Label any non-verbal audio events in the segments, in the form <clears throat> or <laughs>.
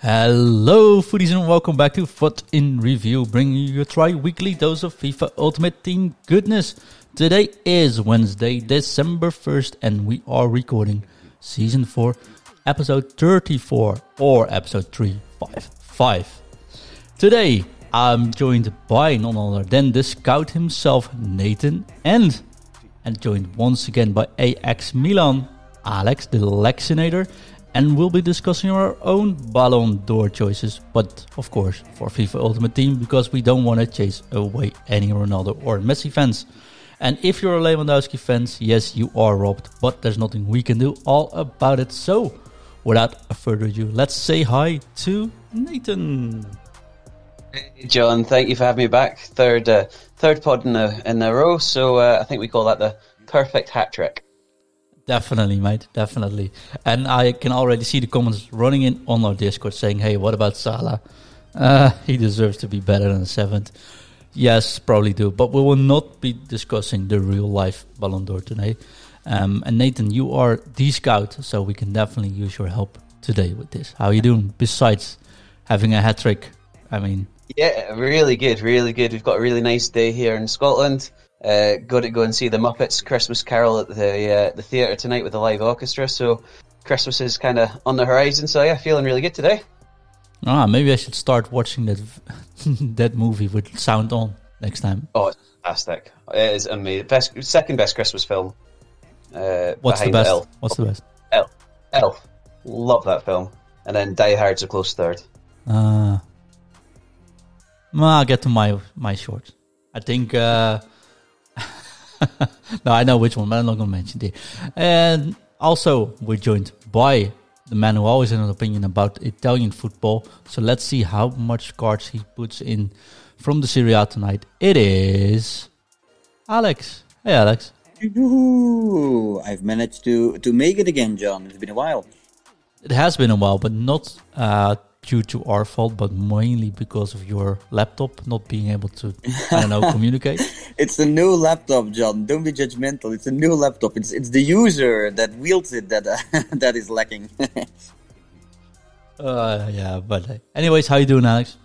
Hello, foodies, and welcome back to Foot in Review, bringing you your tri-weekly dose of FIFA Ultimate Team goodness. Today is Wednesday, December 1st, and we are recording Season 4, Episode 34, or Episode 355. Today, I'm joined by none other than the scout himself, Nathan, and and joined once again by AC Milan, Alex the Lexinator, and we'll be discussing our own Ballon d'Or choices, but of course for FIFA Ultimate Team because we don't want to chase away any Ronaldo or Messi fans. And if you're a Lewandowski fan, yes, you are robbed, but there's nothing we can do all about it. So, without further ado, let's say hi to Nathan. Hey, John, thank you for having me back. Third, uh, third pod in a in a row. So uh, I think we call that the perfect hat trick. Definitely, mate. Definitely. And I can already see the comments running in on our Discord saying, "Hey, what about Salah? Uh, he deserves to be better than seventh." Yes, probably do. But we will not be discussing the real life Ballon d'Or today. Um, and Nathan, you are the scout, so we can definitely use your help today with this. How are you doing? Besides having a hat trick, I mean, Yeah, really good, really good. We've got a really nice day here in Scotland. Uh, got to go and see the Muppets Christmas Carol at the uh, the theatre tonight with a live orchestra. So Christmas is kind of on the horizon. So yeah, feeling really good today. ah, maybe I should start watching that <laughs> that movie with sound on next time. Oh, it's fantastic! It is amazing. Best, second best Christmas film. Uh, What's the best? Elf. What's the best? Elf. Elf. Love that film. And then Die Hard's a close third. Uh, well, I'll get to my my shorts. I think. Uh, <laughs> no, I know which one, but I'm not going to mention it. And also, we're joined by the man who always has an opinion about Italian football. So let's see how much cards he puts in from the Serie A tonight. It is Alex. Hey, Alex. Ooh, I've managed to to make it again, John. It's been a while. It has been a while, but not uh, due to our fault, but mainly because of your laptop not being able to, I don't know, <laughs> communicate. It's a new laptop, John. Don't be judgmental. It's a new laptop. It's it's the user that wields it that uh, <laughs> that is lacking. <laughs> Uh, yeah, but uh, anyways, how you doing, Alex?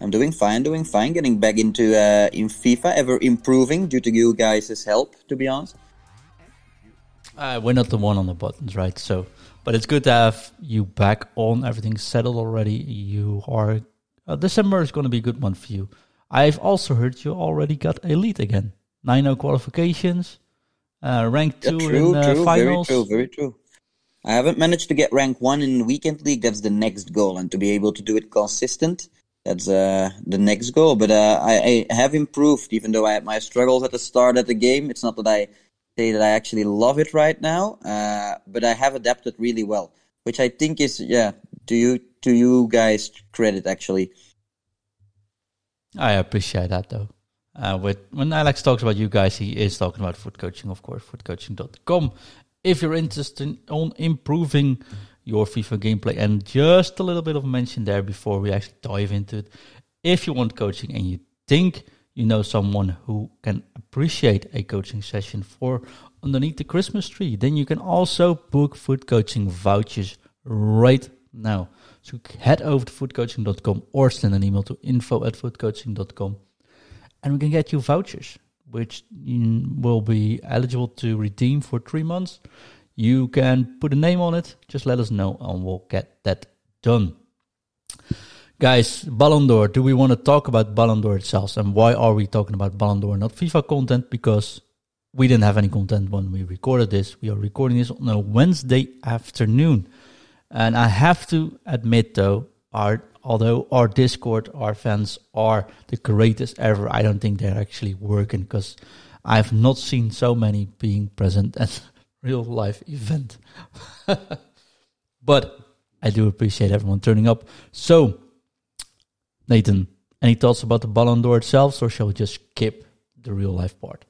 I'm doing fine, doing fine. Getting back into uh, in FIFA, ever improving due to you guys' help. To be honest. Uh, we're not the one on the buttons, right? So, but it's good to have you back on. Everything's settled already. You are uh, December is going to be a good month for you. I've also heard you already got elite again. 9 qualifications, uh, rank Yeah, two true, in uh, true, finals. very true, very true. I haven't managed to get rank one in weekend league. That's the next goal, and to be able to do it consistent, that's uh, the next goal. But uh, I, I have improved, even though I had my struggles at the start of the game. It's not that I say that I actually love it right now, uh, but I have adapted really well, which I think is yeah. Do you, to you guys, credit actually. I appreciate that though. Uh, with when Alex talks about you guys, he is talking about foot coaching, of course, footcoaching.com. If you're interested in on improving your FIFA gameplay, and just a little bit of mention there before we actually dive into it. If you want coaching and you think you know someone who can appreciate a coaching session for underneath the Christmas tree, then you can also book food coaching vouchers right now. So head over to footcoaching.com or send an email to info at footcoaching.com and we can get you vouchers, which mm, will be eligible to redeem for three months. You can put a name on it, just let us know, and we'll get that done. Guys, Ballon d'Or, do we want to talk about Ballon d'Or itself? And why are we talking about Ballon d'Or, not FIFA content? Because we didn't have any content when we recorded this. We are recording this on a Wednesday afternoon. And I have to admit, though, our although our Discord, our fans are the greatest ever, I don't think they're actually working because I've not seen so many being present at <laughs> real life event. <laughs> but I do appreciate everyone turning up. So, Nathan, any thoughts about the Ballon d'Or itself, or shall we just skip the real life part?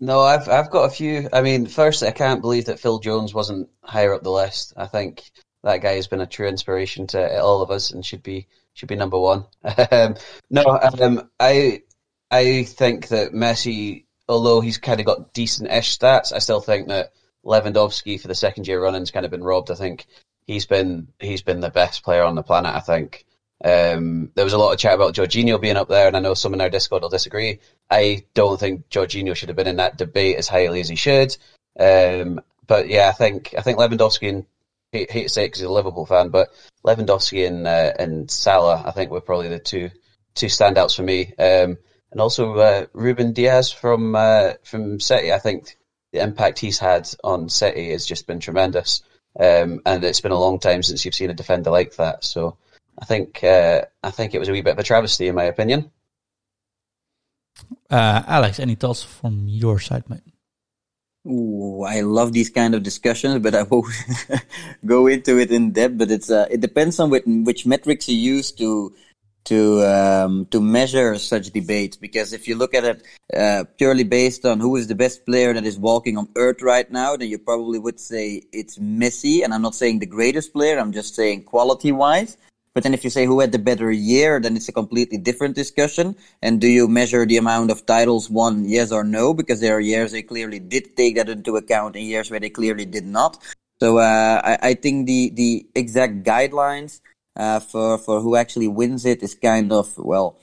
No, I've I've got a few. I mean, first, I can't believe that Phil Jones wasn't higher up the list. I think that guy has been a true inspiration to all of us and should be should be number one. <laughs> um, no, um, I I think that Messi, although he's kind of got decent-ish stats, I still think that Lewandowski for the second year running has kind of been robbed. I think he's been he's been the best player on the planet. I think. Um, there was a lot of chat about Jorginho being up there, and I know some in our Discord will disagree. I don't think Jorginho should have been in that debate as highly as he should. Um, but yeah, I think I think Lewandowski and hate, hate to say it because he's a Liverpool fan, but Lewandowski and uh, and Salah, I think were probably the two two standouts for me. Um, and also uh, Ruben Dias from uh, from City. I think the impact he's had on City has just been tremendous. Um, and it's been a long time since you've seen a defender like that. So I think uh, I think it was a wee bit of a travesty, in my opinion. Uh, Alex, any thoughts from your side, mate? Ooh, I love these kind of discussions, but I won't <laughs> go into it in depth. But it's uh, it depends on which, which metrics you use to to um, to measure such debates. Because if you look at it uh, purely based on who is the best player that is walking on earth right now, then you probably would say it's Messi. And I'm not saying the greatest player; I'm just saying quality wise. But then if you say who had the better year, then it's a completely different discussion. And do you measure the amount of titles won, yes or no? Because there are years they clearly did take that into account and years where they clearly did not. So uh, I, I, think the, the exact guidelines uh, for, for who actually wins it is kind of, well,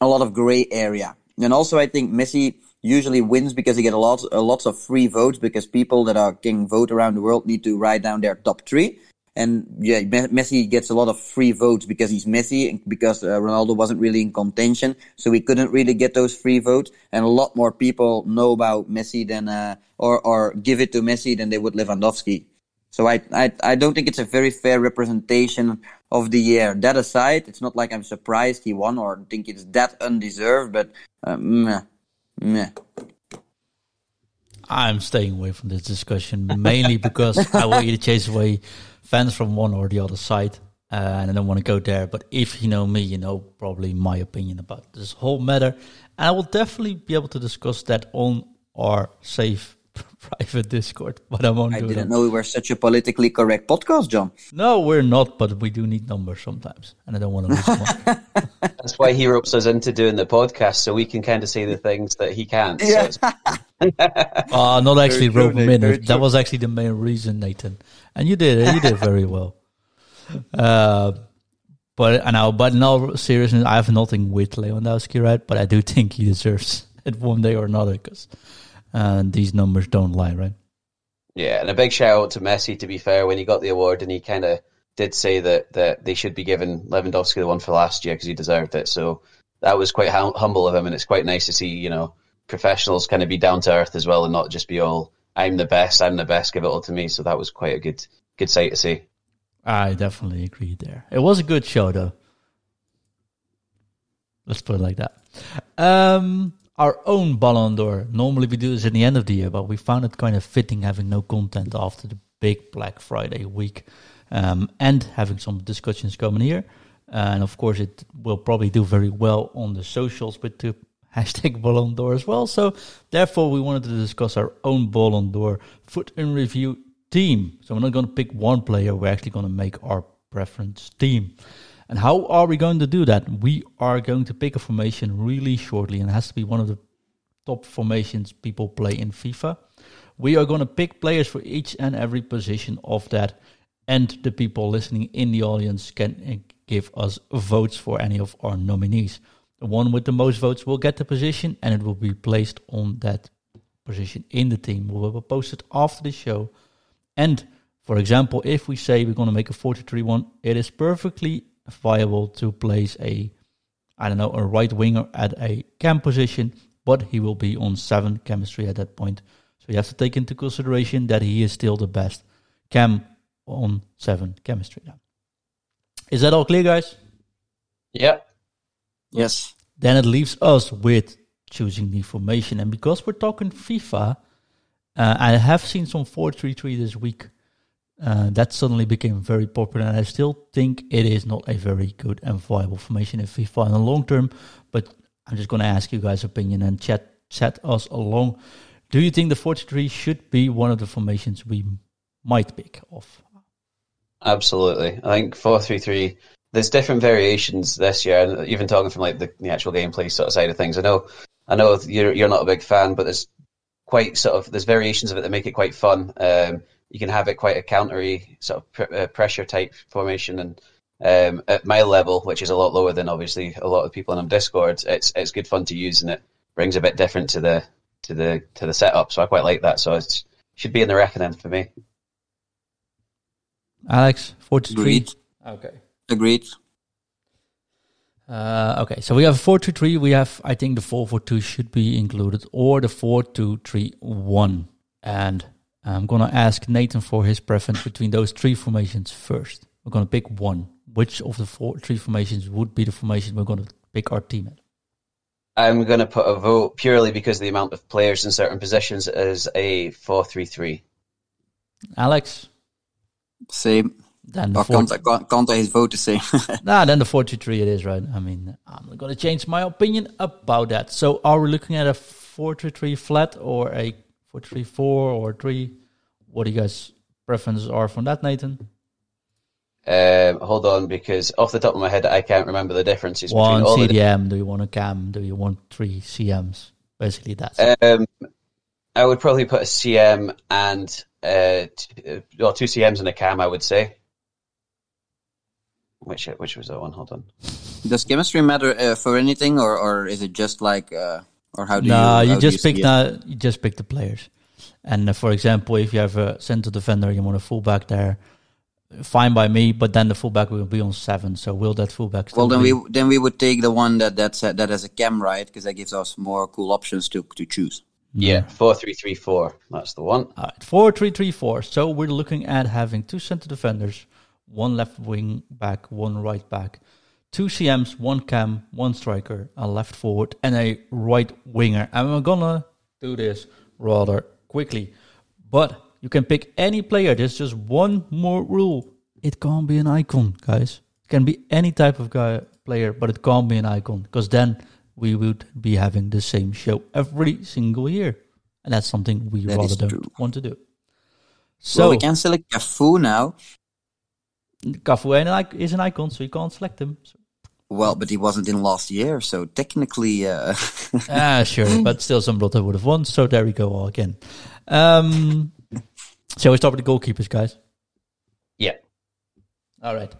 a lot of gray area. And also I think Messi usually wins because he get a lot, a lots of free votes because people that are getting vote around the world need to write down their top three. And yeah, Messi gets a lot of free votes because he's Messi, and because uh, Ronaldo wasn't really in contention, so he couldn't really get those free votes. And a lot more people know about Messi than, uh, or or give it to Messi than they would Lewandowski. So I, I I don't think it's a very fair representation of the year. That aside, it's not like I'm surprised he won or think it's that undeserved, but uh, meh, meh. I'm staying away from this discussion mainly because I want you to chase away fans from one or the other side, uh, and I don't want to go there. But if you know me, you know probably my opinion about this whole matter, and I will definitely be able to discuss that on our safe <laughs> private Discord. But I won't. I do didn't know we were such a politically correct podcast, John. No, we're not, but we do need numbers sometimes, and I don't want to lose one. <laughs> That's why he ropes us into doing the podcast, so we can kind of say the things that he can't. Yeah. So <laughs> uh, not actually rope him in. That was actually the main reason, Nathan and you did it. You did very well. <laughs> Uh, but I know, but in all seriousness, I have nothing with Lewandowski, right? But I do think he deserves <laughs> it one day or another because uh, these numbers don't lie, right? Yeah, and a big shout out to Messi. To be fair, when he got the award, and he kind of did say that that they should be giving Lewandowski the one for last year because he deserved it. So that was quite hum- humble of him, and it's quite nice to see you know professionals kind of be down to earth as well, and not just be all I'm the best, I'm the best, give it all to me. So that was quite a good good sight to see. I definitely agree there. It was a good show though. Let's put it like that. Um, our own Ballon d'Or. Normally we do this at the end of the year, but we found it kind of fitting having no content after the big Black Friday week um, and having some discussions coming here. And of course, it will probably do very well on the socials, but to hashtag <laughs> Ballon d'Or as well. So therefore, we wanted to discuss our own Ballon d'Or foot in review team. So we're not going to pick one player. We're actually going to make our preference team. And how are we going to do that? We are going to pick a formation really shortly, and it has to be one of the top formations people play in FIFA. We are going to pick players for each and every position of that, and the people listening in the audience can eh, give us votes for any of our nominees. The one with the most votes will get the position and it will be placed on that position in the team. We will post it after the show. And for example, if we say we're going to make a 43 1, it is perfectly viable to place a, I don't know, a right winger at a cam position, but he will be on 7 chemistry at that point. So you have to take into consideration that he is still the best cam on 7 chemistry now. Is that all clear, guys? Yeah. Yes. Then it leaves us with choosing the formation. And because we're talking FIFA, uh, I have seen some 4-3-3 this week. Uh, that suddenly became very popular, and I still think it is not a very good and viable formation in FIFA in the long term. But I'm just going to ask you guys' opinion and chat chat us along. Do you think the 4-3 should be one of the formations we might pick off? Absolutely. I think 4-3-3 there's different variations this year, and even talking from like the, the, actual gameplay sort of side of things. I know, I know you're you're not a big fan, but there's quite sort of there's variations of it that make it quite fun. Um, you can have it quite a countery sort of pr- uh, pressure type formation. And um, at my level, which is a lot lower than obviously a lot of people on Discord, it's it's good fun to use and it brings a bit different to the to the to the setup. So I quite like that. So it should be in the reckoning for me. Alex, four to three. Agreed. Okay. Agreed. Uh, okay, so we have four two three. We have, I think, the four four two should be included, or the four two three one. And I'm gonna ask Nathan for his preference between those three formations first. We're gonna pick one. Which of the four three formations would be the formation we're gonna pick our team at? I'm going to put a vote purely because the amount of players in certain positions is a four-three-three. Alex, Same. Then the Or four. can't, can't, can't I his vote the same? <laughs> Nah, then the four two three it is right. I mean, I'm not gonna change my opinion about that. So, are we looking at a four two three flat or a four three four or three? What do you guys' preferences are from that, Nathan? Um, hold on, because off the top of my head, I can't remember the differences One between all the. CDM. Do you want a cam? Do you want three CMs? Basically, that's. Um, I would probably put a CM and uh, t- uh, well, two CMs and a cam. I would say. Which which was that one? Hold on. Does chemistry matter uh, for anything, or, or is it just like, uh, or how do no, you? you just see pick it? the you just pick the players. And uh, for example, if you have a center defender, and you want a fullback there. Fine by me, but then the fullback will be on seven. So will that fullback? Still Well, then be- we then we would take the one that that's uh, that has a cam, right? Because that gives us more cool options to to choose. Yeah, four three three four. That's the one. All right, four three three four. So we're looking at having two center defenders, one left wing back, one right back, two CMs, one cam, one striker, a left forward, and a right winger. And we're gonna do this rather quickly, but you can pick any player. There's just one more rule: it can't be an icon, guys. It can be any type of guy player, but it can't be an icon because then we would be having the same show every single year. And that's something we That rather don't true. want to do. So So we can select Cafu now. Cafu ain't an ic- is an icon, so you can't select him. So- Well, but he wasn't in last year, so technically, uh, <laughs> ah, sure, but still, some Rotter would have won. So there we go all again. Um, shall we start with the goalkeepers, guys? Yeah. All right.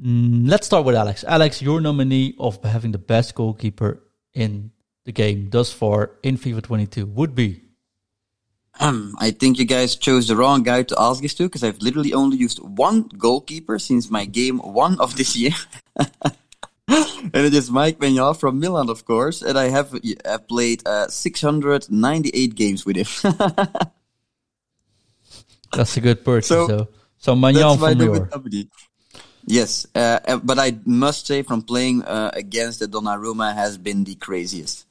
Mm, let's start with Alex. Alex, your nominee of having the best goalkeeper in the game thus far in FIFA 22 would be. Um, <clears throat> I think you guys chose the wrong guy to ask this to because I've literally only used one goalkeeper since my game one of this year. <laughs> and it is Mike Maignan from Milan, of course. And I have I've played uh, 698 games with him. <laughs> That's a good purchase, So, though. So my from your. Yes, uh, uh, but I must say, from playing uh, against the Donnarumma has been the craziest.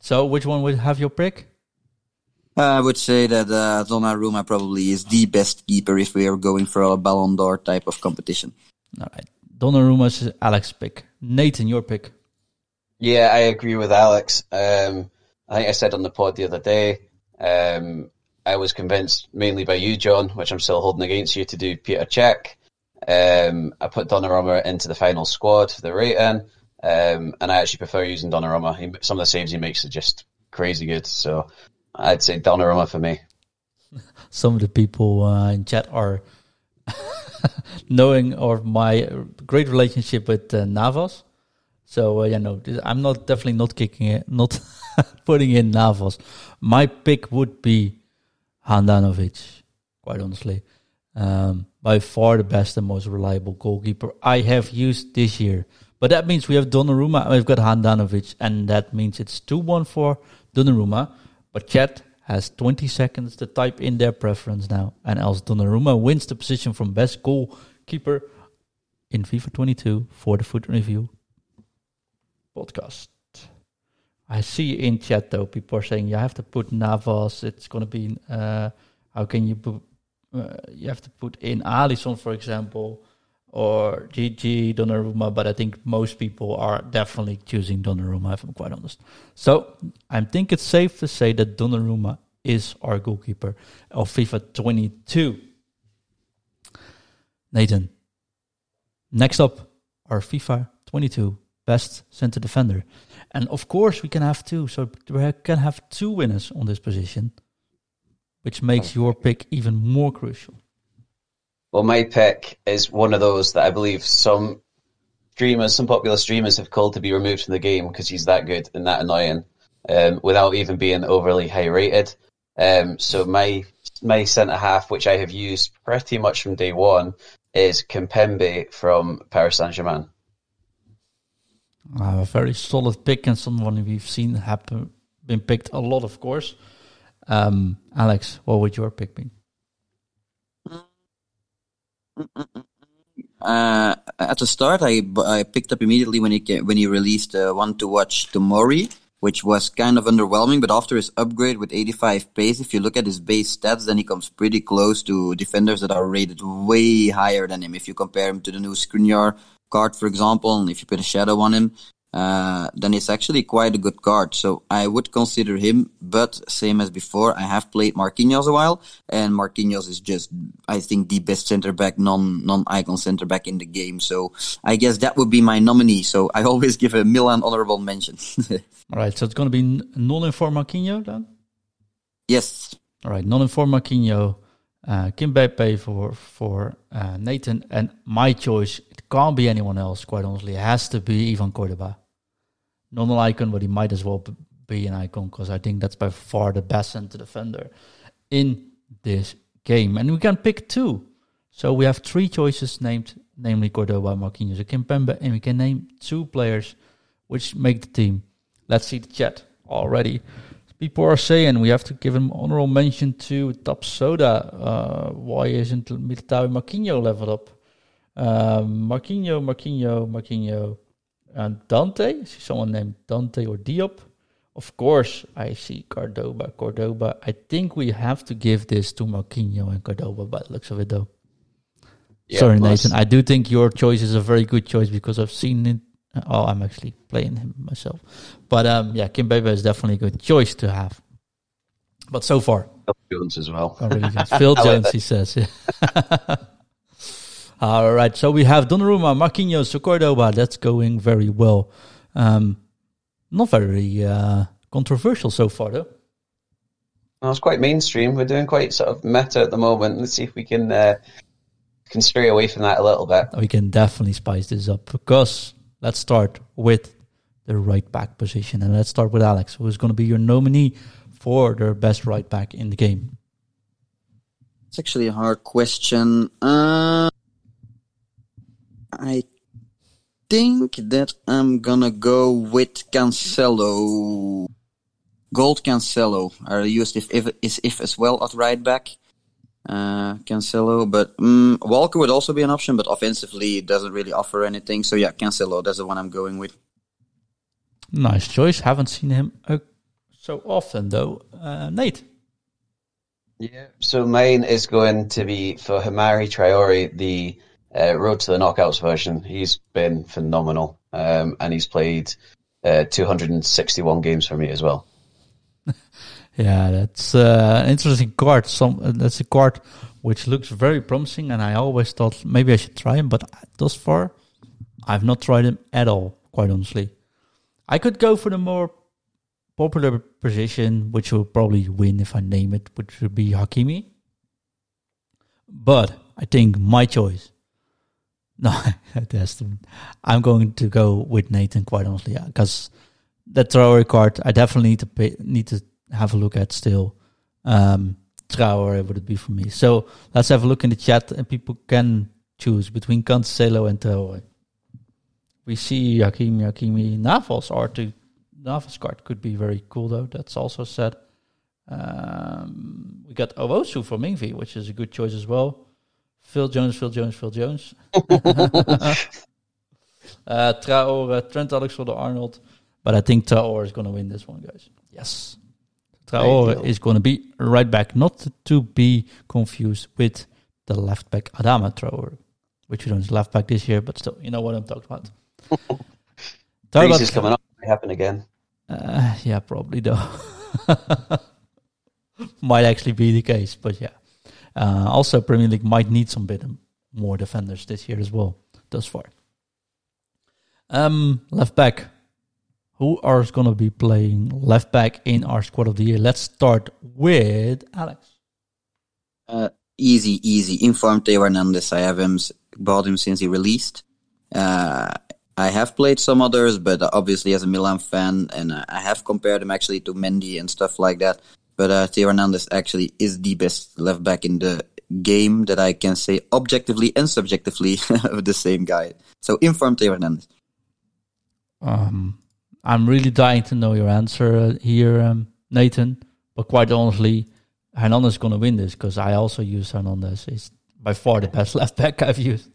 So which one would have your pick? Uh, I would say that uh, Donnarumma probably is the best keeper if we are going for a Ballon d'Or type of competition. All right. Donnarumma's Alex pick. Nathan, your pick. Yeah, I agree with Alex. Um, I think I said on the pod the other day, um, I was convinced mainly by you, John, which I'm still holding against you to do Peter Cech. Um, I put Donnarumma into the final squad for the rating, um, and I actually prefer using Donnarumma. He, some of the saves he makes are just crazy good, so I'd say Donnarumma for me. <laughs> Some of the people uh, in chat are <laughs> knowing of my great relationship with uh, Navas. So uh, yeah, no, I'm not definitely not kicking it, not <laughs> putting in Navas. My pick would be Handanovic, quite honestly. Um, by far the best and most reliable goalkeeper I have used this year. But that means we have Donnarumma, we've got Handanovic, and that means it's 2-1 for Donnarumma. But chat has 20 seconds to type in their preference now, and else Donnarumma wins the position from best goalkeeper in FIFA 22 for the Foot Review podcast. I see in chat though people are saying you have to put Navas. It's gonna be uh, how can you put uh, you have to put in Alisson for example or GG Donnarumma, but I think most people are definitely choosing Donnarumma if I'm quite honest. So I think it's safe to say that Donnarumma is our goalkeeper of FIFA 22. Nathan, next up, our FIFA 22 best center defender. And of course, we can have two. So we can have two winners on this position. which makes oh. your pick even more crucial. Well, my pick is one of those that I believe some streamers, some popular streamers, have called to be removed from the game because he's that good and that annoying, um, without even being overly high rated. Um, so my my centre half, which I have used pretty much from day one, is Kimpembe from Paris Saint Germain. Uh, a very solid pick and someone we've seen happen been picked a lot, of course. Um, Alex, what would your pick be? Uh, at the start, I, I picked up immediately when he when he released uh, one to watch Tomori, which was kind of underwhelming. But after his upgrade with 85 pace, if you look at his base stats, then he comes pretty close to defenders that are rated way higher than him. If you compare him to the new Skriniar card, for example, and if you put a shadow on him, uh, then it's actually quite a good card. So I would consider him, but same as before, I have played Marquinhos a while, and Marquinhos is just, I think, the best center back, non non icon center back in the game. So I guess that would be my nominee. So I <laughs> always give a Milan honorable mention. <laughs> All right, so it's going to be non-informed Marquinhos then. Yes. All right, non-informed Marquinhos, uh, Kimpembe for for uh, Nathan, and my choice. It can't be anyone else. Quite honestly, it has to be Ivan Cordoba not an icon, but he might as well be an icon because I think that's by far the best center defender in this game. And we can pick two. So we have three choices named, namely Cordoba, Marquinhos, and Kimpembe, and we can name two players which make the team. Let's see the chat already. People are saying we have to give an honorable mention to Top Soda. Uh, why isn't Militao Marquinhos leveled up? Um, Marquinhos, Marquinhos, Marquinhos. And Dante, see someone named Dante or Diop. Of course, I see Cordoba, Cordoba. I think we have to give this to Marquinhos and Cordoba by the looks of it, though. Yeah, Sorry, plus. Nathan. I do think your choice is a very good choice because I've seen it. Oh, I'm actually playing him myself. But um, yeah, Kimpembe is definitely a good choice to have. But so far, Phil Jones as well. Oh, really <laughs> Phil Jones, he says. Yeah. <laughs> All right, so we have Donnarumma, Marquinhos, Cordoba. That's going very well. Um, not very uh, controversial so far, though. Well, it's quite mainstream. We're doing quite sort of meta at the moment. Let's see if we can uh, can stray away from that a little bit. We can definitely spice this up because let's start with the right back position, and let's start with Alex, who is going to be your nominee for the best right back in the game. It's actually a hard question. Uh, I think that I'm gonna go with Cancelo. Gold Cancelo are used if if is if as well at right back. Uh, Cancelo, but um, Walker would also be an option, but offensively it doesn't really offer anything. So yeah, Cancelo, that's the one I'm going with. Nice choice. Haven't seen him uh, so often though. Uh, Nate. Yeah. So mine is going to be for Hamari Traore, the uh, Road to the Knockouts version, he's been phenomenal, um, and he's played uh, 261 games for me as well. <laughs> yeah, that's uh, an interesting card. Some uh, that's a card which looks very promising, and I always thought maybe I should try him, but thus far, I've not tried him at all. Quite honestly, I could go for the more popular position, which will probably win if I name it, which would be Hakimi. But I think my choice no, <laughs> that's the, I'm going to go with Nathan quite honestly, because that Traore card I definitely need to pay, need to have a look at still. Um, Traore would it be for me? So let's have a look in the chat, and people can choose between Cancelo and Traore. We see Hakimi, Hakimi, Navas R2. Navas card could be very cool though. That's also said. Um, we got Owusu for Mingvi, which is a good choice as well. Phil Jones, Phil Jones, Phil Jones. <laughs> uh, Traore, Trent Alexander-Arnold. But I think Traore is going to win this one, guys. Yes. Traore is going to be right back, not to be confused with the left back Adama Traore, which you don't left back this year, but still, you know what I'm talking about. <laughs> Talk is coming up. Happen again. Uh, yeah, probably though. <laughs> Might actually be the case, but yeah. Uh, also, Premier League might need some bit more defenders this year as well, thus far. Um, left back. Who are going to be playing left back in our squad of the year? Let's start with Alex. Uh, easy, easy. Informed Theo Hernandez. I have him, bought him since he released. Uh, I have played some others, but obviously as a Milan fan, and uh, I have compared him actually to Mendy and stuff like that. But uh, Theo Hernandez actually is the best left back in the game that I can say objectively and subjectively <laughs> of the same guy. So inform Theo Hernandez. Um, I'm really dying to know your answer uh, here, um, Nathan. But quite honestly, Hernandez is going to win this because I also use Hernandez. He's by far the best <laughs> left back I've used.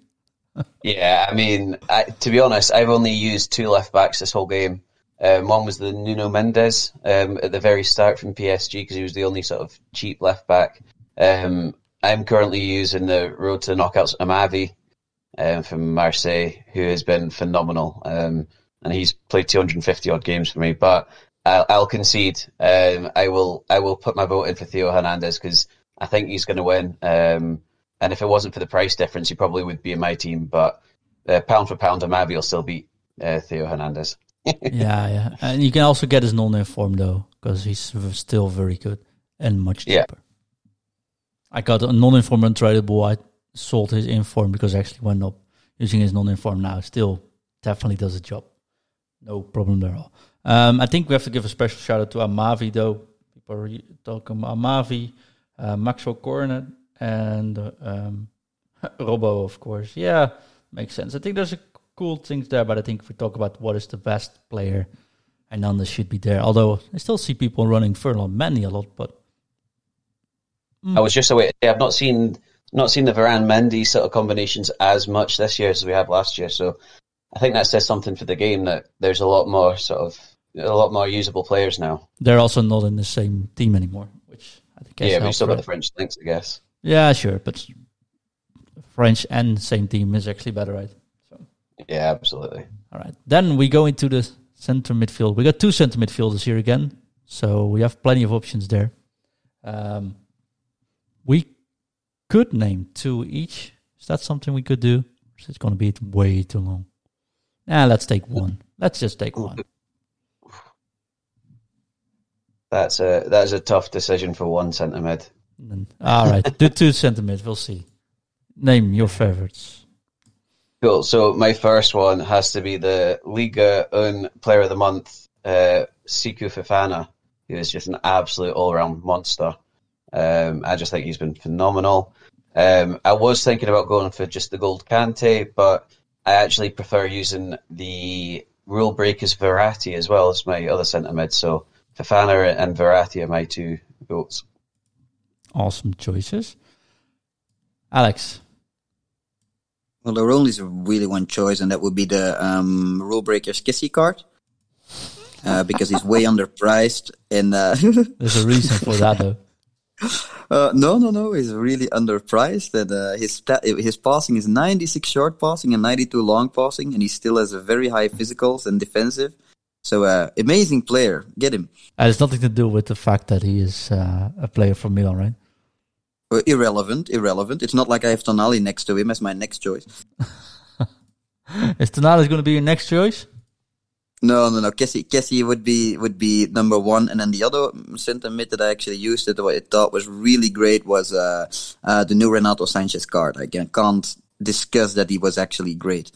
yeah, I mean, I, to be honest, I've only used two left backs this whole game. Um, one was the Nuno Mendes um, at the very start from PSG because he was the only sort of cheap left back. Um, I'm currently using the road to knockouts Amavi um, from Marseille, who has been phenomenal, um, and he's played 250 odd games for me. But I'll, I'll concede. Um, I will. I will put my vote in for Theo Hernandez because I think he's going to win. and if it wasn't for the price difference, he probably would be in my team. But uh, pound for pound, Amavi will still beat uh, Theo Hernandez yeah, yeah, and you can also get his non-informed though, because he's still very good and much cheaper. Yeah. I got a non-informed untradeable. I sold his inform because I actually went up using his non-inform now. Still, definitely does a job. No problem there at all. Um, I think we have to give a special shout out to Amavi though. People are talking Amavi, uh, Maxwell Cornet, and uh, um, <laughs> Robo, of course. Yeah, makes sense. I think there's a cool things there, but I think if we talk about what is the best player, Hernandez should be there. Although I still see people running Ferland Mendy a lot, but mm. I was just away. I've not seen not seen the Varane Mendy sort of combinations as much this year as we have last year. So I think that says something for the game that there's a lot more sort of a lot more usable players now. They're also not in the same team anymore, which I think yeah, we still got the French links, I guess. Yeah, sure, but French and same team is actually better, right? Yeah, absolutely. All right. Then we go into the center midfield. We got two center midfielders here again. So we have plenty of options there. Um, we could name two each. Is that something we could do? Or is it going to be way too long? Nah, let's take one. Let's just take one. That's a that's a tough decision for one centre mid. All right, do two centre mid. We'll see. Name your favorites. Cool. So my first one has to be the Ligue 1 Player of the Month, uh, Fofana, who is just an absolute all-round monster. Um, I just think he's been phenomenal. Um, I was thinking about going for just the gold Kante, but I actually prefer using the rule breakers Verratti as well as my other centre mid. So Fofana and Verratti are my two votes. Awesome choices. Alex, well, there only is really one choice, and that would be the um, Rule Breakers Kessie card. Uh, because he's way underpriced, and uh, <laughs> there's a reason for that, though. <laughs> Uh, no, no, no. He's really underpriced, and uh, his his passing is 96 short passing and 92 long passing, and he still has a very high physicals and defensive. So, uh, amazing player. Get him. Uh, it has nothing to do with the fact that he is uh, a player from Milan, right? Uh, irrelevant, irrelevant. It's not like I have Tonali next to him as my next choice. <laughs> Is Tonali going to be your next choice? No, no, no. Kessie, Kessie would be would be number one, and then the other center mid that I actually used that I thought was really great was uh, uh, the new Renato Sanches card. I can't discuss that he was actually great.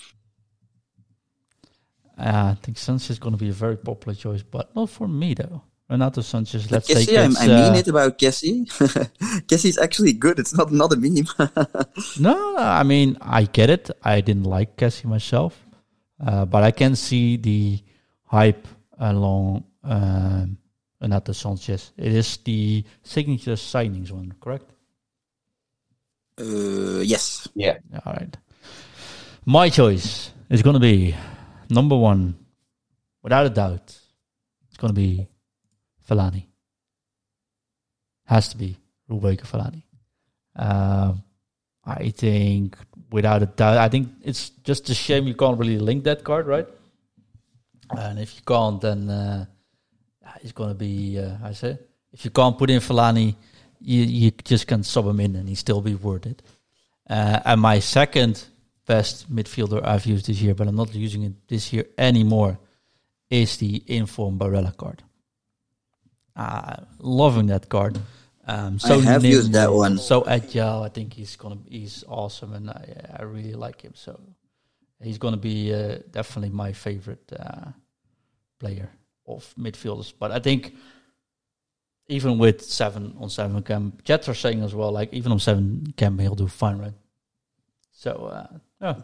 Uh, I think Sanches is going to be a very popular choice, but not for me though. Renato Sanches. Let's Kessie, take I, I mean uh, it about Kessie. <laughs> Kessie's actually good. It's not not a meme. <laughs> no, I mean I get it. I didn't like Kessie myself, uh, but I can see the hype along um, Renato Sanches. It is the signature signings one, correct? Uh, yes. Yeah. All right. My choice is going to be number one, without a doubt. It's going to be Fellaini. Has to be Rebecca Fellaini. Uh, I think without a doubt, I think it's just a shame you can't really link that card, right? And if you can't, then uh, it's going to be, uh, I say, if you can't put in Fellaini, you, you just can sub him in and he still be worth it. Uh, and my second best midfielder I've used this year, but I'm not using it this year anymore, is the Inform Barella card. Uh, loving that card. Um, so I have used that one. So agile. I think he's gonna he's awesome, and I I really like him. So he's gonna be uh, definitely my favorite uh, player of midfielders. But I think even with seven on seven cam, Jets are saying as well, like even on seven cam, he'll do fine, right? So uh, yeah,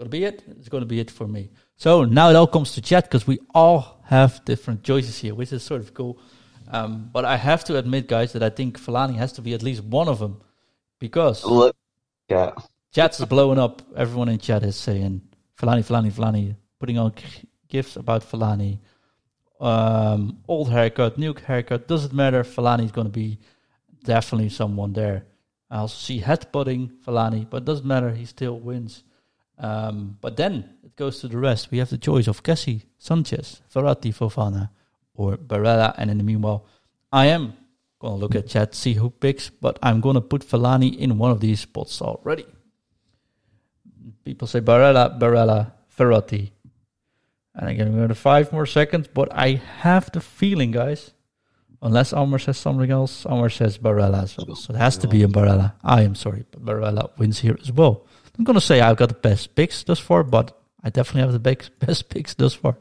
it's gonna be it. It's gonna be it for me. So now it all comes to chat because we all have different choices here, which is sort of cool. Um, but I have to admit, guys, that I think Fellaini has to be at least one of them because Look, yeah. chat is blowing up. Everyone in chat is saying Fellaini, Fellaini, Fellaini, putting on g- gifts about Fellaini. Um, old haircut, new haircut, doesn't matter. Fellaini is going to be definitely someone there. I also see headbutting Fellaini, but doesn't matter. He still wins. Um, but then it goes to the rest. We have the choice of Kessie, Sanches, Verratti, Fofana, or Barella. And in the meanwhile, I am going to look at chat, see who picks, but I'm going to put Fellaini in one of these spots already. People say Barella, Barella, Verratti. And again, we're at five more seconds, but I have the feeling, guys, unless Omar says something else, Omar says Barella as well. So it has to be a Barella. I am sorry, but Barella wins here as well. I'm going to say I've got the best picks thus far, but I definitely have the best, <laughs> best picks thus far.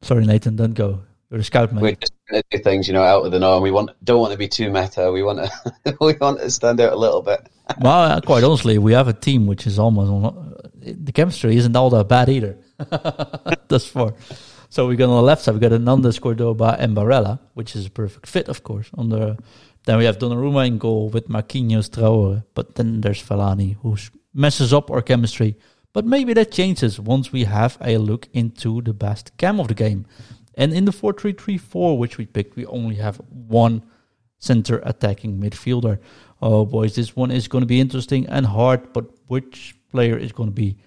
Sorry, Nathan, don't go. You're the scout, man. We're just trying to do things, you know, out of the norm. We want don't want to be too meta. We want to <laughs> we want to stand out a little bit. <laughs> well, uh, quite honestly, we have a team which is almost on, the chemistry isn't all that bad either. Thus far. So we got on the left side, we got Hernandez, Cordoba, and Barella, which is a perfect fit, of course. On the then we have Donnarumma in goal with Marquinhos, Traore, but then there's Fellaini who messes up our chemistry. But maybe that changes once we have a look into the best cam of the game. And in the 4-3-3-4, which we picked, we only have one center attacking midfielder. Oh, boys, this one is going to be interesting and hard, but which player is going to be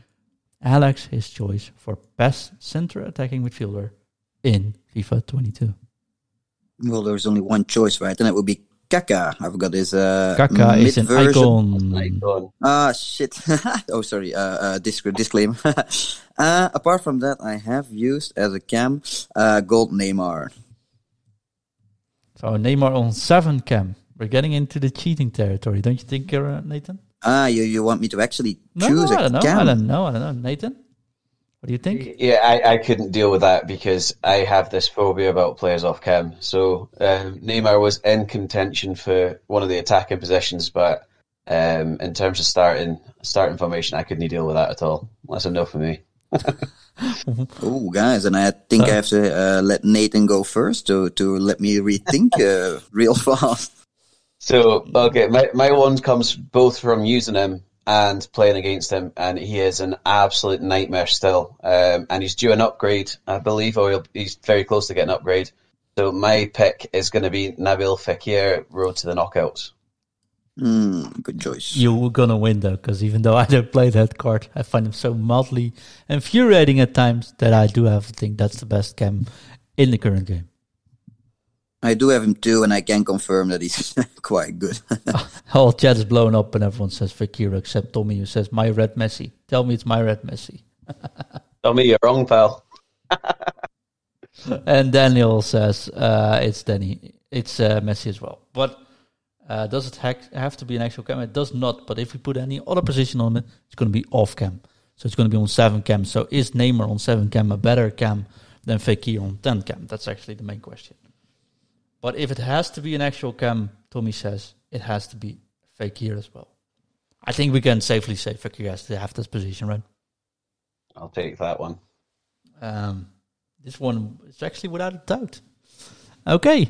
Alex his choice for best center attacking midfielder in FIFA 22? Well, there's only one choice, right? And it would be Kaka. I've got his uh, Kaka is an icon. Ah, shit. <laughs> oh, sorry. Uh, uh, disc- disclaimer. <laughs> uh, apart from that, I have used as a cam uh, Gold Neymar. So Neymar on 7 cam. We're getting into the cheating territory, don't you think, uh, Nathan? Ah, you you want me to actually No, choose no, I a don't know. cam? I don't know. I don't know. Nathan? What do you think? Yeah, I, I couldn't deal with that because I have this phobia about players off cam. So um, Neymar was in contention for one of the attacking positions, but um, in terms of starting starting formation, I couldn't deal with that at all. That's enough for me. <laughs> Oh, guys, and I think I have to uh, let Nathan go first to to let me rethink uh, real <laughs> fast. So okay, my my one comes both from using him and playing against him, and he is an absolute nightmare still. Um, and he's due an upgrade, I believe, or he'll, he's very close to getting an upgrade. So my pick is going to be Nabil Fekir, road to the knockouts. Hmm, good choice. You're gonna win though, because even though <laughs> I don't play that card, I find him so mildly infuriating at times that I do have to think that's the best cam in the current game. I do have him too, and I can confirm that he's <laughs> quite good. <laughs> Whole chat is blown up and everyone says Fekir except Tommy who says my red Messi. Tell me it's my red Messi. <laughs> Tell me you're wrong, pal. And Daniel says uh, it's Danny. It's uh, Messi as well. But uh, does it hack, have to be an actual cam? It does not. But if we put any other position on it, it's going to be off cam. So it's going to be on seven cam. So is Neymar on seven cam a better cam than Fekir on ten cam? That's actually the main question. But if it has to be an actual cam, Tommy says it has to be Fekir as well. I think we can safely say Fekir has to have this position, right? I'll take that one. Um, this one is actually without a doubt. Okay.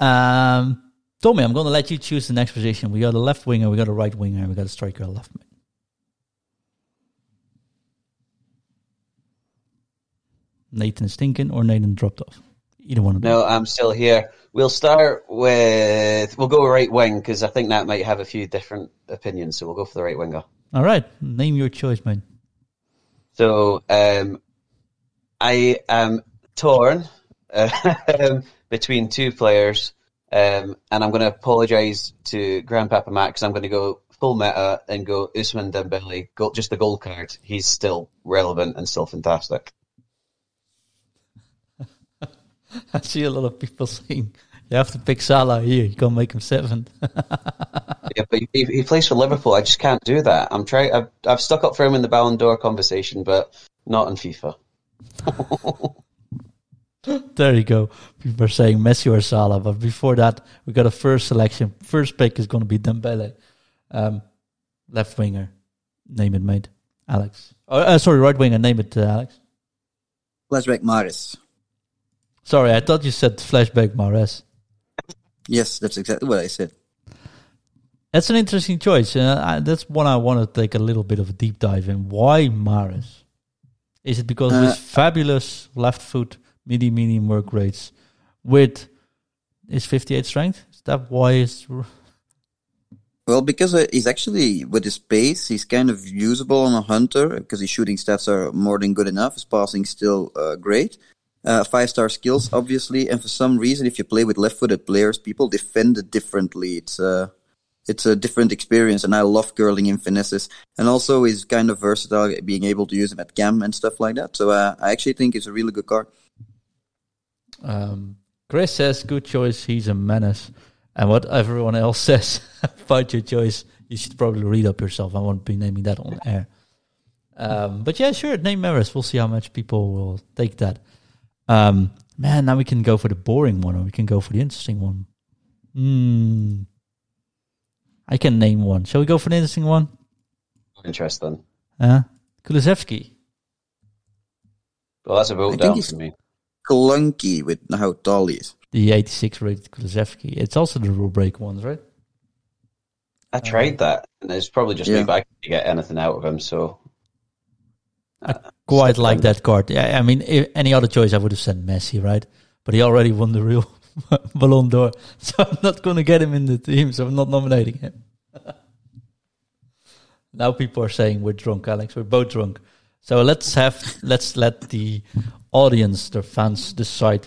Um, Tommy, I'm going to let you choose the next position. We got a left winger, we got a right winger, we got a striker, a left mid. Nathan is thinking, or Nathan dropped off. Either one of them. No, I'm still here. We'll start with we'll go right wing because I think that might have a few different opinions. So we'll go for the right winger. All right. Name your choice, man. So um, I am torn um, <laughs> between two players, um, and I'm going to apologise to Grandpapa Matt because I'm going to go full meta and go Ousmane Dembele, just the gold card. He's still relevant and still fantastic. <laughs> I see a lot of people <laughs> saying you have to pick Salah here. You can't make him seventh. <laughs> yeah, but he, he plays for Liverpool. I just can't do that. I'm trying. I've, I've stuck up for him in the Ballon d'Or conversation, but not in FIFA. there you go. People are saying Messi or Salah, but before that, we got a first selection. First pick is going to be Dembele, um, left winger. Name it, mate. Alex. Oh, uh, sorry, right winger. Name it, uh, Alex. Flashback Mahrez. Sorry, I thought you said flashback Mahrez. Yes, that's exactly what I said. That's an interesting choice. Uh, I, that's one I want to take a little bit of a deep dive in. Why Mahrez? Is it because uh, of his fabulous left foot, midi medium work rates, with his 58 strength? Is that why it's. Well, because uh, he's actually, with his pace, he's kind of usable on a hunter because his shooting stats are more than good enough. His passing still uh, great. Uh, five star skills, obviously, and for some reason, if you play with left footed players, people defend it differently. It's uh, it's a different experience, and I love curling in finesses. And also, he's kind of versatile, being able to use him at cam and stuff like that. So uh, I actually think it's a really good card. Um, Chris says, "Good choice. He's a menace." And what everyone else <laughs> says about your choice, you should probably read up yourself. I won't be naming that on air. Um, but yeah, sure, name Mahrez. We'll see how much people will take that. Um, man, now we can go for the boring one, or we can go for the interesting one. Hmm. I can name one. Shall we go for the interesting one? Interesting. Yeah, uh, Kulusevski. Well, that's a vote down for me. Clunky with how tall he is the 86 rated Kulusevski. It's also the rule break ones, right? I tried that, and it's probably just yeah. me, but I can't get anything out of him. So uh, I quite like that card. Yeah, I mean, if, any other choice, I would have said Messi, right? But he already won the real <laughs> Ballon d'Or, <laughs> so I'm not going to get him in the team. So I'm not nominating him. <laughs> now people are saying we're drunk, Alex. We're both drunk. So let's have let's let the audience, the fans, decide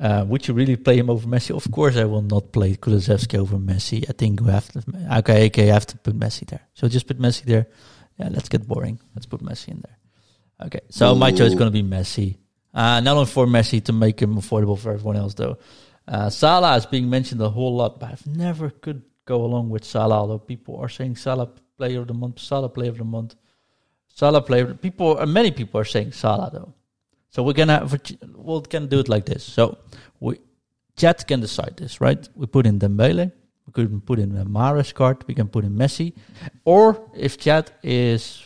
uh, would you really play him over Messi? Of course, I will not play Kulusevski over Messi. I think we have to. Okay, okay, I have to put Messi there. So just put Messi there. Yeah, let's get boring. Let's put Messi in there. Okay, so Ooh. my choice is going to be Messi. Uh, not only for Messi to make him affordable for everyone else, though. Uh, Salah is being mentioned a whole lot, but I've never could go along with Salah. Although people are saying Salah player of the month, Salah player of the month, Salah player. People, uh, many people are saying Salah though. So we're gonna we're gonna do it like this. So we chat can decide this, right? We put in Dembele, we could put in a Mahrez card, we can put in Messi, or if chat is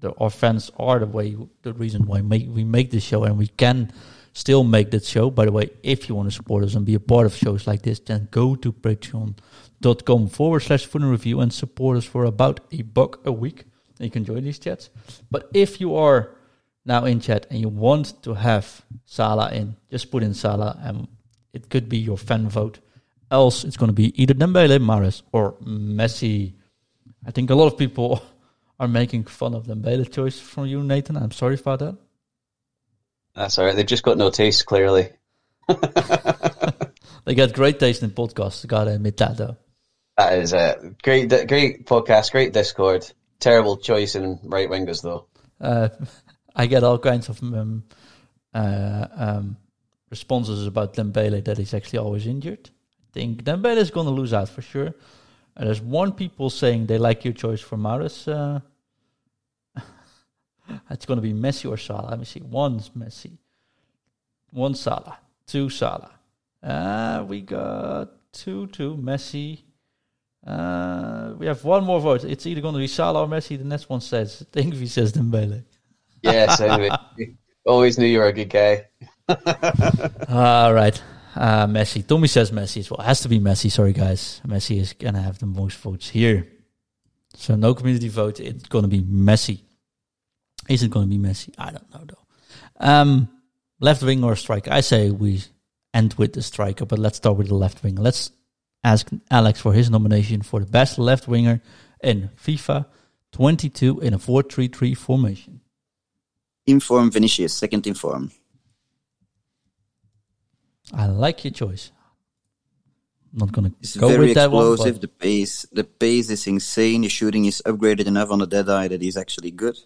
the our fans are the way the reason why make, we make this show and we can still make that show. By the way, if you want to support us and be a part of shows like this, then go to patreon.com forward slash food and review and support us for about a buck a week. You can join these chats. But if you are now in chat and you want to have Salah in, just put in Salah and it could be your fan vote. Else it's going to be either Dembele, Mahrez or Messi. I think a lot of people are making fun of them. Dembele choice from you, Nathan. I'm sorry for that. That's all right. They've just got no taste, clearly. <laughs> they got great taste in podcasts. Gotta admit that, though. That is a great, great podcast, great Discord. Terrible choice in right wingers, though. Uh, <laughs> I get all kinds of um, uh, um, responses about Dembele that he's actually always injured. I think Dembele is going to lose out for sure. There's one people saying they like your choice for Mahrez. Uh, <laughs> it's going to be Messi or Salah. Let me see. One's Messi. One Salah. Two Salah. Uh, we got two, two Messi. Uh, we have one more vote. It's either going to be Salah or Messi. The next one says, I think he says Dembele. Yes, anyway, always knew you were a good guy. <laughs> All right. Uh, Messi. Tommy says Messi as well. It has to be Messi. Sorry, guys. Messi is going to have the most votes here. So no community vote. It's going to be Messi. Is it going to be Messi? I don't know, though. Um, left wing or striker? I say we end with the striker, but let's start with the left wing. Let's ask Alex for his nomination for the best left winger in FIFA 22 in a 4 3 3 formation. Inform Vinicius, second inform. I like your choice. I'm not gonna it's go very with that explosive. one. The pace, the pace is insane. The shooting is upgraded enough on the dead eye that he's actually good.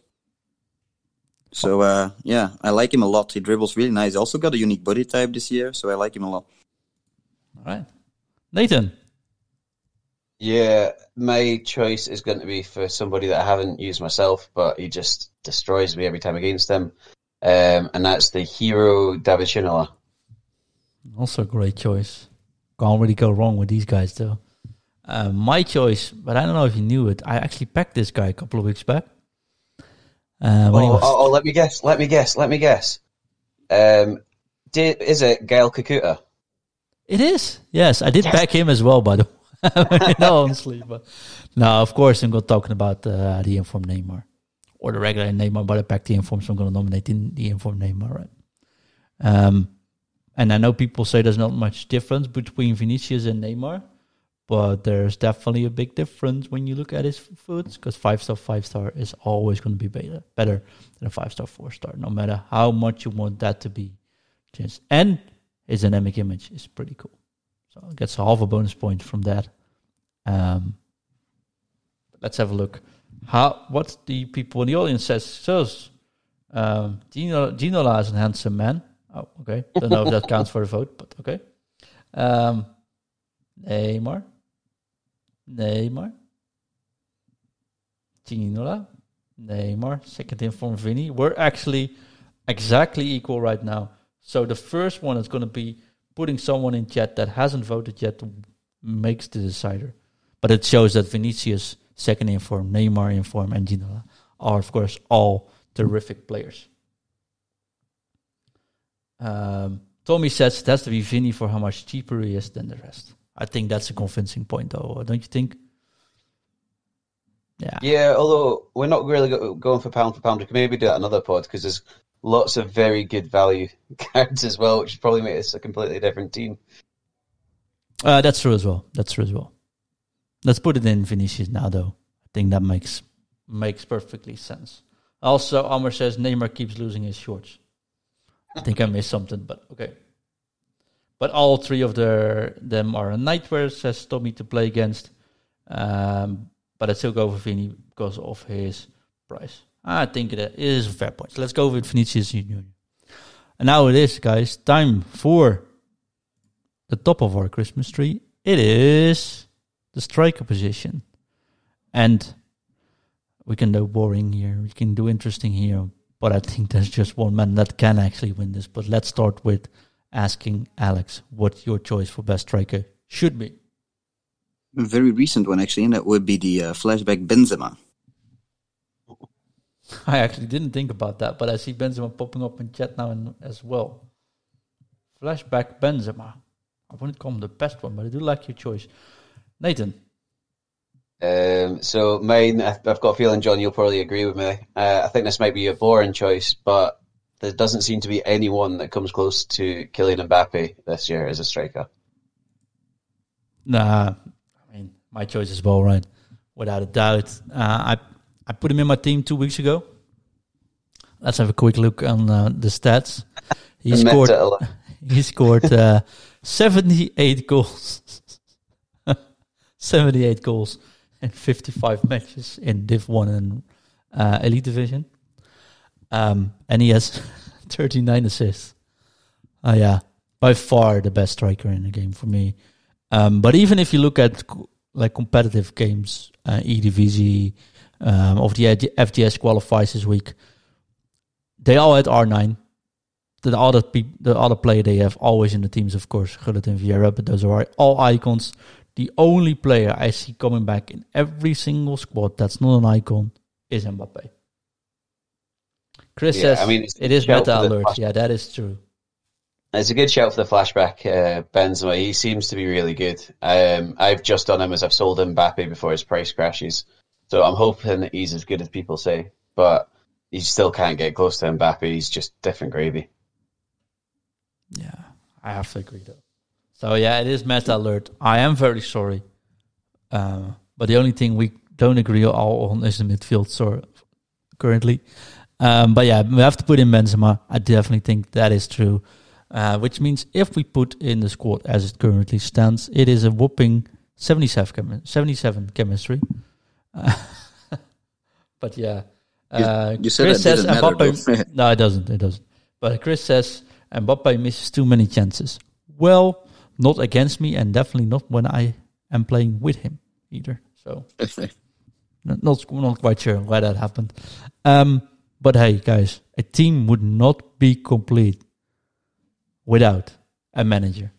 So uh, yeah, I like him a lot. He dribbles really nice. Also got a unique body type this year, so I like him a lot. All right, Nathan. Yeah, my choice is going to be for somebody that I haven't used myself, but he just destroys me every time against him, um, and that's the hero David Ginola. Also a great choice. Can't really go wrong with these guys though. Uh, my choice, but I don't know if you knew it. I actually packed this guy a couple of weeks back. Uh, Oh, was- oh, oh, let me guess. Let me guess. Let me guess. Um, di- is it Gaël Kakuta? It is. Yes, I did Yes. back him as well, by the <laughs> way. no, honestly, but no, of course, I'm not talking about uh, the informed Neymar or the regular Neymar, but I packed the informed, so I'm going to nominate the, the informed Neymar, right? Um, and I know people say there's not much difference between Vinicius and Neymar, but there's definitely a big difference when you look at his foods because five star, five star is always going to be better, better than a five star, four star, no matter how much you want that to be. Just and his dynamic image is pretty cool. So it gets a half a bonus point from that. Um, let's have a look. How what the people in the audience says says um, Gino Ginola is a handsome man. Oh, okay. Don't know if that counts for a vote, but okay. Um, Neymar, Neymar, Ginola, Neymar. Second in from Vinny. We're actually exactly equal right now. So the first one is going to be putting someone in chat that hasn't voted yet makes the decider. But it shows that Vinicius, second in form, Neymar in form, and Ginola are, of course, all terrific players. Um, Tommy says that's to be Vinny for how much cheaper he is than the rest. I think that's a convincing point, though, don't you think? Yeah. Yeah, although we're not really go- going for pound for pound. We can maybe do that another pod because there's lots of very good value <laughs> cards as well, which probably make this a completely different team. Uh, that's true as well. That's true as well. Let's put it in Vinicius now, though. I think that makes makes perfectly sense. Also, Amr says Neymar keeps losing his shorts. I think I missed something, but okay. But all three of them are a nightwear, says Tommy to play against. Um, but I still go for Vini because of his price. I think that is a fair point. So let's go with Vinicius Junior. And now it is, guys, time for the top of our Christmas tree. It is the striker position. And we can do boring here, we can do interesting here, but I think there's just one man that can actually win this. But let's start with asking Alex what your choice for best striker should be. A very recent one actually, and that would be the uh, flashback Benzema. I actually didn't think about that, but I see Benzema popping up in chat now and, as well. Flashback Benzema. I wouldn't call him the best one, but I do like your choice. Nathan. Um, so mine, I've got a feeling, John, you'll probably agree with me. Uh, I think this might be a boring choice, but there doesn't seem to be anyone that comes close to Kylian Mbappe this year as a striker. Nah, I mean, my choice is right? Without a doubt. Uh, I I put him in my team two weeks ago. Let's have a quick look on uh, the stats. <laughs> He scored. <laughs> He scored uh, seventy-eight goals. <laughs> seventy-eight goals in fifty-five matches in Div One and uh, Elite Division. Um, and he has <laughs> thirty-nine assists. Uh, yeah, by far the best striker in the game for me. Um, but even if you look at like competitive games, uh, EDVZ, um, of the FGS qualifiers this week, they all had R9. The other peop- the other player they have always in the teams, of course, Gullit and Vieira, but those are all icons. The only player I see coming back in every single squad that's not an icon is Mbappe. Chris Yeah, says I mean, it is meta alert. Yeah, that is true. It's a good shout for the flashback, uh, Benzema. He seems to be really good. Um, I've just done him as I've sold Mbappe before his price crashes. So I'm hoping that he's as good as people say, but you still can't get close to Mbappe. He's just different gravy. Yeah, I have to agree though. So yeah, it is meta alert. I am very sorry, uh, but the only thing we don't agree all on is the midfield. So currently, um, but yeah, we have to put in Benzema. I definitely think that is true. Uh, which means if we put in the squad as it currently stands, it is a whopping 77, chemi- 77 chemistry. Uh, <laughs> but yeah, Uh, you said Chris says Mbappe. <laughs> no, it doesn't. It doesn't. But Chris says Mbappe misses too many chances. Well, not against me, and definitely not when I am playing with him either. So <laughs> not not, quite sure why that happened. Um, but hey, guys, a team would not be complete without a manager.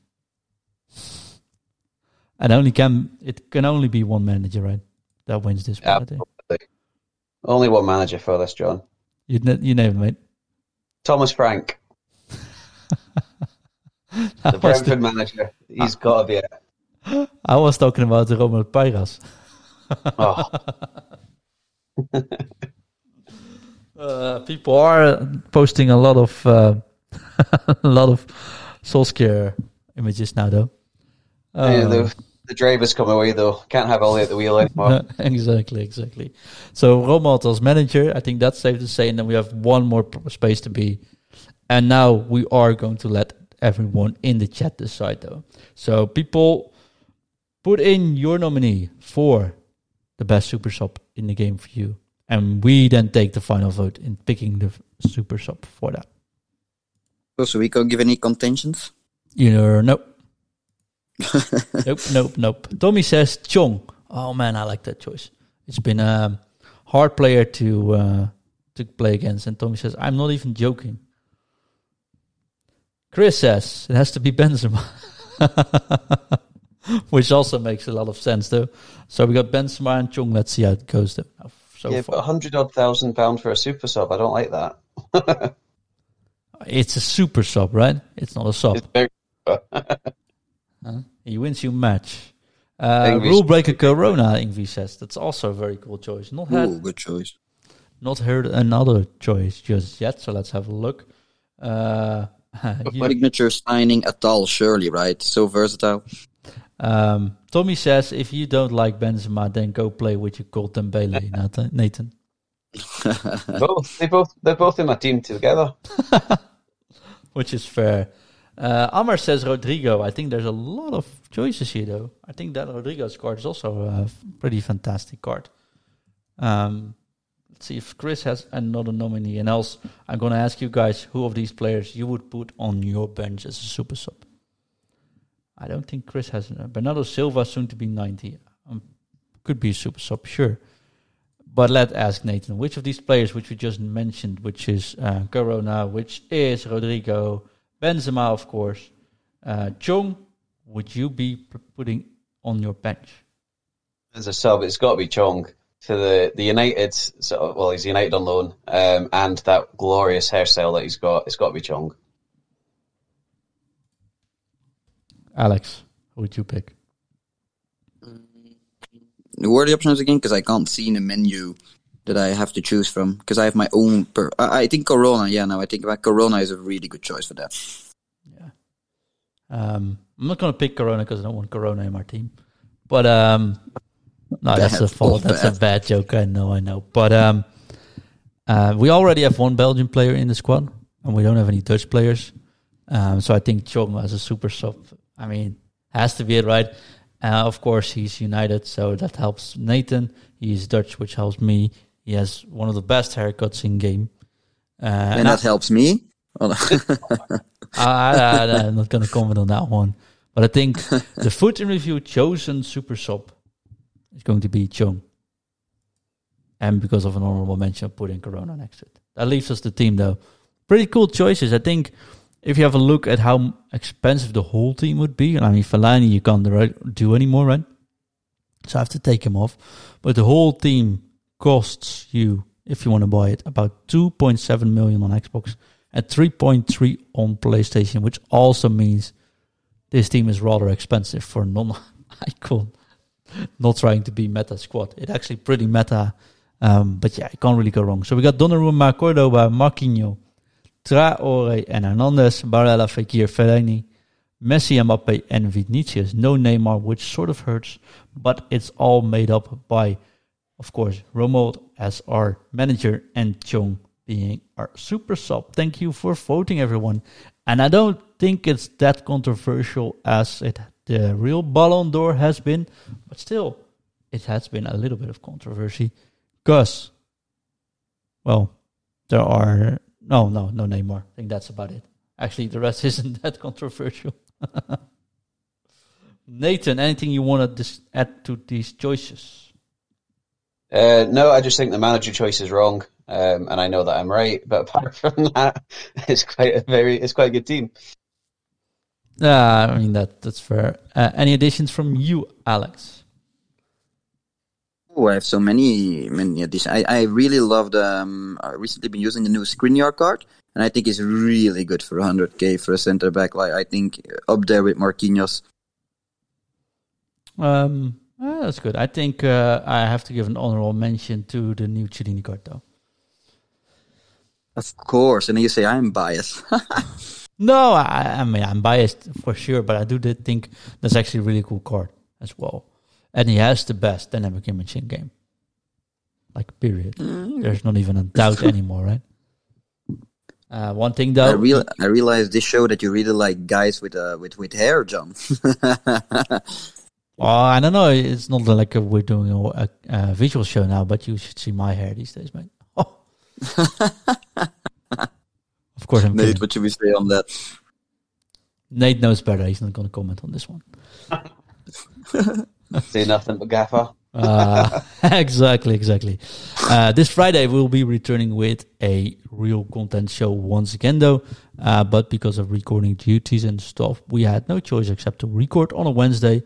And only can it can only be one manager, right? That wins this one. I think. Absolutely. Only one manager for this, John. You you name it, mate. Thomas Frank, the <laughs> Brentford manager. He's got to be it. I was talking about Romelu Pairas. Oh, <laughs> Uh, people are posting a lot of uh, <laughs> a lot of Solskjaer images now, though. yeah, Uh, the, the drivers come away though. Can't have Ollie at the wheel anymore. exactly, exactly. So Romald as manager, I think that's safe to say, and then we have one more space to be. And now we are going to let everyone in the chat decide, though. So people, put in your nominee for the best super sub in the game for you, and we then take the final vote in picking the super sub for that. So we can't give any contentions? You know, nope. <laughs> nope, nope, nope. Tommy says Chong. Oh man, I like that choice. It's been a hard player to uh, to play against, and Tommy says I'm not even joking. Chris says it has to be Benzema, <laughs> which also makes a lot of sense though. So we got Benzema and Chong. Let's see how it goes though. uh, So yeah, far. but a hundred odd thousand pound for a super sub. I don't like that. <laughs> it's a super sub, right? It's not a sub. It's very. <laughs> Huh? He wins you match. Uh, Ingvi- rule breaker Corona, Ingvi says. That's also a very cool choice. Not had, Ooh, good choice. not heard another choice just yet, so let's have a look. Uh, <laughs> you- Signature signing at all, surely, right? So versatile. um, Tommy says, if you don't like Benzema, then go play with your Colt Dembele, <laughs> Nathan. Nathan. <laughs> both. They both. They're both in my team together. Which is fair. Uh, Amar says Rodrigo. I think there's a lot of choices here, though. I think that Rodrigo's card is also a pretty fantastic card. Um, let's see if Chris has another nominee. And else, I'm going to ask you guys who of these players you would put on your bench as a super sub. I don't think Chris has. Uh, Bernardo Silva, soon to be 90. Um, could be a super sub, sure. But let's ask Nathan, which of these players, which we just mentioned, which is uh, Corona, which is Rodrigo, Benzema, of course, uh, Chong, would you be putting on your bench? As a sub, it's got to be Chong for the the United. So, well, he's United on loan, um, and that glorious hairstyle that he's got. It's got to be Chong. Alex, who would you pick? Who are the options again? Because I can't see in the menu that I have to choose from. Because I have my own. Per- I, I think Corona. Yeah, no, I think about Corona is a really good choice for that. Yeah. Um, I'm not going to pick Corona because I don't want Corona in my team. But um, no, that's Bad. a fault. Oh, That's a bad. bad joke. I know, I know. But um, uh, we already have one Belgian player in the squad, and we don't have any Dutch players. Um, so I think Chong as a super sub, I mean, has to be it, right? Uh, of course, he's United, so that helps Nathan. He's Dutch, which helps me. He has one of the best haircuts in game. Uh, and that helps me. <laughs> I, I, I'm not going to comment on that one. But I think the foot in review chosen super sub is going to be Chong. And because of an honorable mention, put in Corona next to it. That leaves us the team, though. Pretty cool choices. I think if you have a look at how expensive the whole team would be, and I mean, Fellaini you can't do anymore, right? So I have to take him off. But the whole team costs you, if you want to buy it, about 2.7 million on Xbox and 3.3 on PlayStation, which also means this team is rather expensive for non-icon. <laughs> Not trying to be meta squad. It's actually pretty meta. Um, but yeah, it can't really go wrong. So we got Donnarumma, Cordoba, Marquinhos, Traore and Hernandez, Barella, Fekir, Fellaini, Messi, Mbappe, and Vinicius. No Neymar, which sort of hurts, but it's all made up by, of course, Romold as our manager and Chong being our super sub. Thank you for voting, everyone. And I don't think it's that controversial as it the real Ballon d'Or has been, but still, it has been a little bit of controversy. Gus, well, there are no, no, no Neymar. I think that's about it. Actually, the rest <laughs> isn't that controversial. <laughs> Nathan, anything you want to dis- add to these choices? Uh, no, I just think the manager choice is wrong, um, and I know that I'm right. But apart <laughs> from that, it's quite a very, it's quite a good team. Yeah, I mean that that's fair. Uh, any additions from you, Alex? Oh, I have so many many additions. I, I really loved. Um, I recently been using the new Skriniar card, and I think it's really good for 100k for a center back. Like I think up there with Marquinhos. Um, uh, that's good. I think uh, I have to give an honorable mention to the new Chiellini card, though. Of course, and then you say I'm biased. <laughs> no, I, I mean I'm biased for sure, but I do think that's actually a really cool card as well, and he has the best dynamic image in game. Like period. Mm. There's not even a doubt <laughs> anymore, right? Uh, one thing though, I real I realized this show that you really like guys with uh with with hair, John. <laughs> Well, I don't know. It's not like a, we're doing a, a, a, visual show now, but you should see my hair these days, mate. Oh. <laughs> of course, I'm Nate, kidding. what should we say on that? Nate knows better. He's not going to comment on this one. <laughs> Say nothing but gaffer. Uh, <laughs> exactly, exactly. Uh, this Friday we'll be returning with a real content show once again, though. Uh, but because of recording duties and stuff, we had no choice except to record on a Wednesday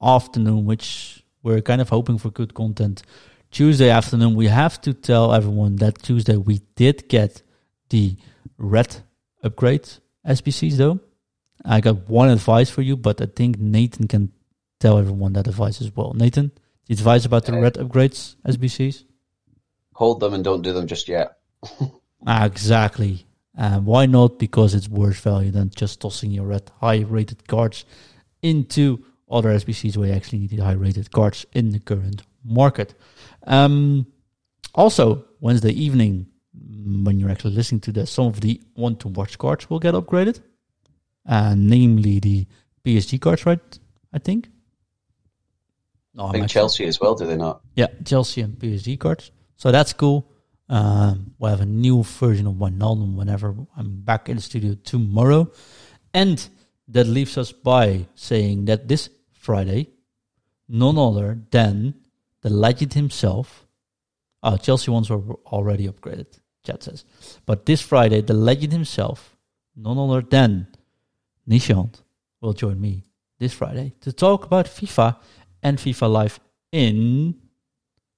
afternoon, which we're kind of hoping for good content. Tuesday afternoon, we have to tell everyone that Tuesday we did get the red upgrade SBCs though. I got one advice for you, but I think Nathan can tell everyone that advice as well. Nathan, the advice about the red upgrades SBCs? Hold them and don't do them just yet. <laughs> ah, exactly. Um, why not? Because it's worse value than just tossing your red high rated cards into other SBCs where you actually need the high rated cards in the current market. Um, also, Wednesday evening, when you're actually listening to this, some of the want to watch cards will get upgraded, uh, namely the PSG cards, right? I think. No, I think actually, Chelsea as well, do they not? Yeah, Chelsea and PSG cards. So that's cool. Um, we'll have a new version of Wijnaldum whenever I'm back in the studio tomorrow. And that leaves us by saying that this Friday, none other than the legend himself. Oh, Chelsea ones were already upgraded, chat says. But this Friday, the legend himself, none other than Nishant, will join me this Friday to talk about FIFA and FIFA Live in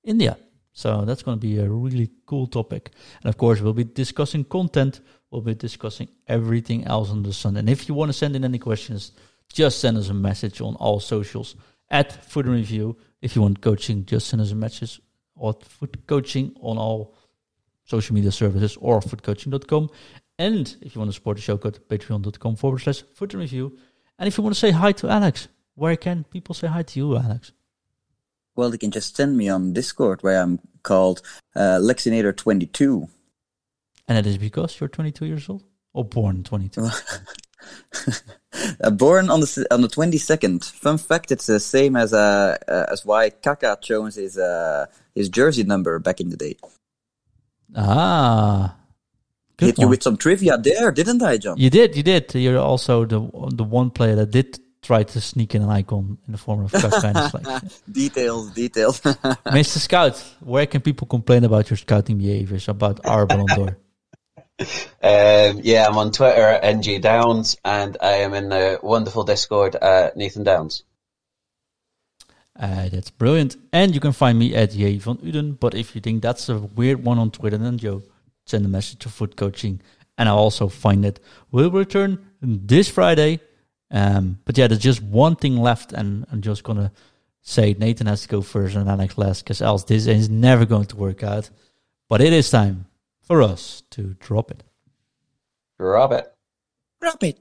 India. So that's going to be a really cool topic. And of course, we'll be discussing content. We'll be discussing everything else on the sun. And if you want to send in any questions, just send us a message on all socials at Foot Review. If you want coaching, just send us a message or Foot Coaching on all social media services or footcoaching.com. And if you want to support the show, go to patreon.com forward slash Foot Review. And if you want to say hi to Alex, where can people say hi to you, Alex? Well, they can just send me on Discord where I'm called uh, Lexinator22. And that is because you're 22 years old? Or born 22? <laughs> <laughs> uh, born on the on the 22nd. Fun fact: it's the same as uh, uh as why Kaka chose his uh his jersey number back in the day. Ah, Good Hit one. you with some trivia there, didn't I, John? You did, you did. You're also the the one player that did try to sneak in an icon in the form of Kaka <laughs> like, Details, details. <laughs> Mr. Scout, where can people complain about your scouting behaviors about our Ballon d'Or? Um, yeah, I'm on Twitter at NG Downs, and I am in the wonderful Discord at Nathan Downs. Uh, that's brilliant. And you can find me at J van Uden. But if you think that's a weird one on Twitter, then Joe, send a message to Foot Coaching, and I'll also find it. We'll return this Friday. Um, but yeah, there's just one thing left, and I'm just gonna say Nathan has to go first and Alex last, because else this is never going to work out. But it is time for us to drop it. Drop it. Drop it.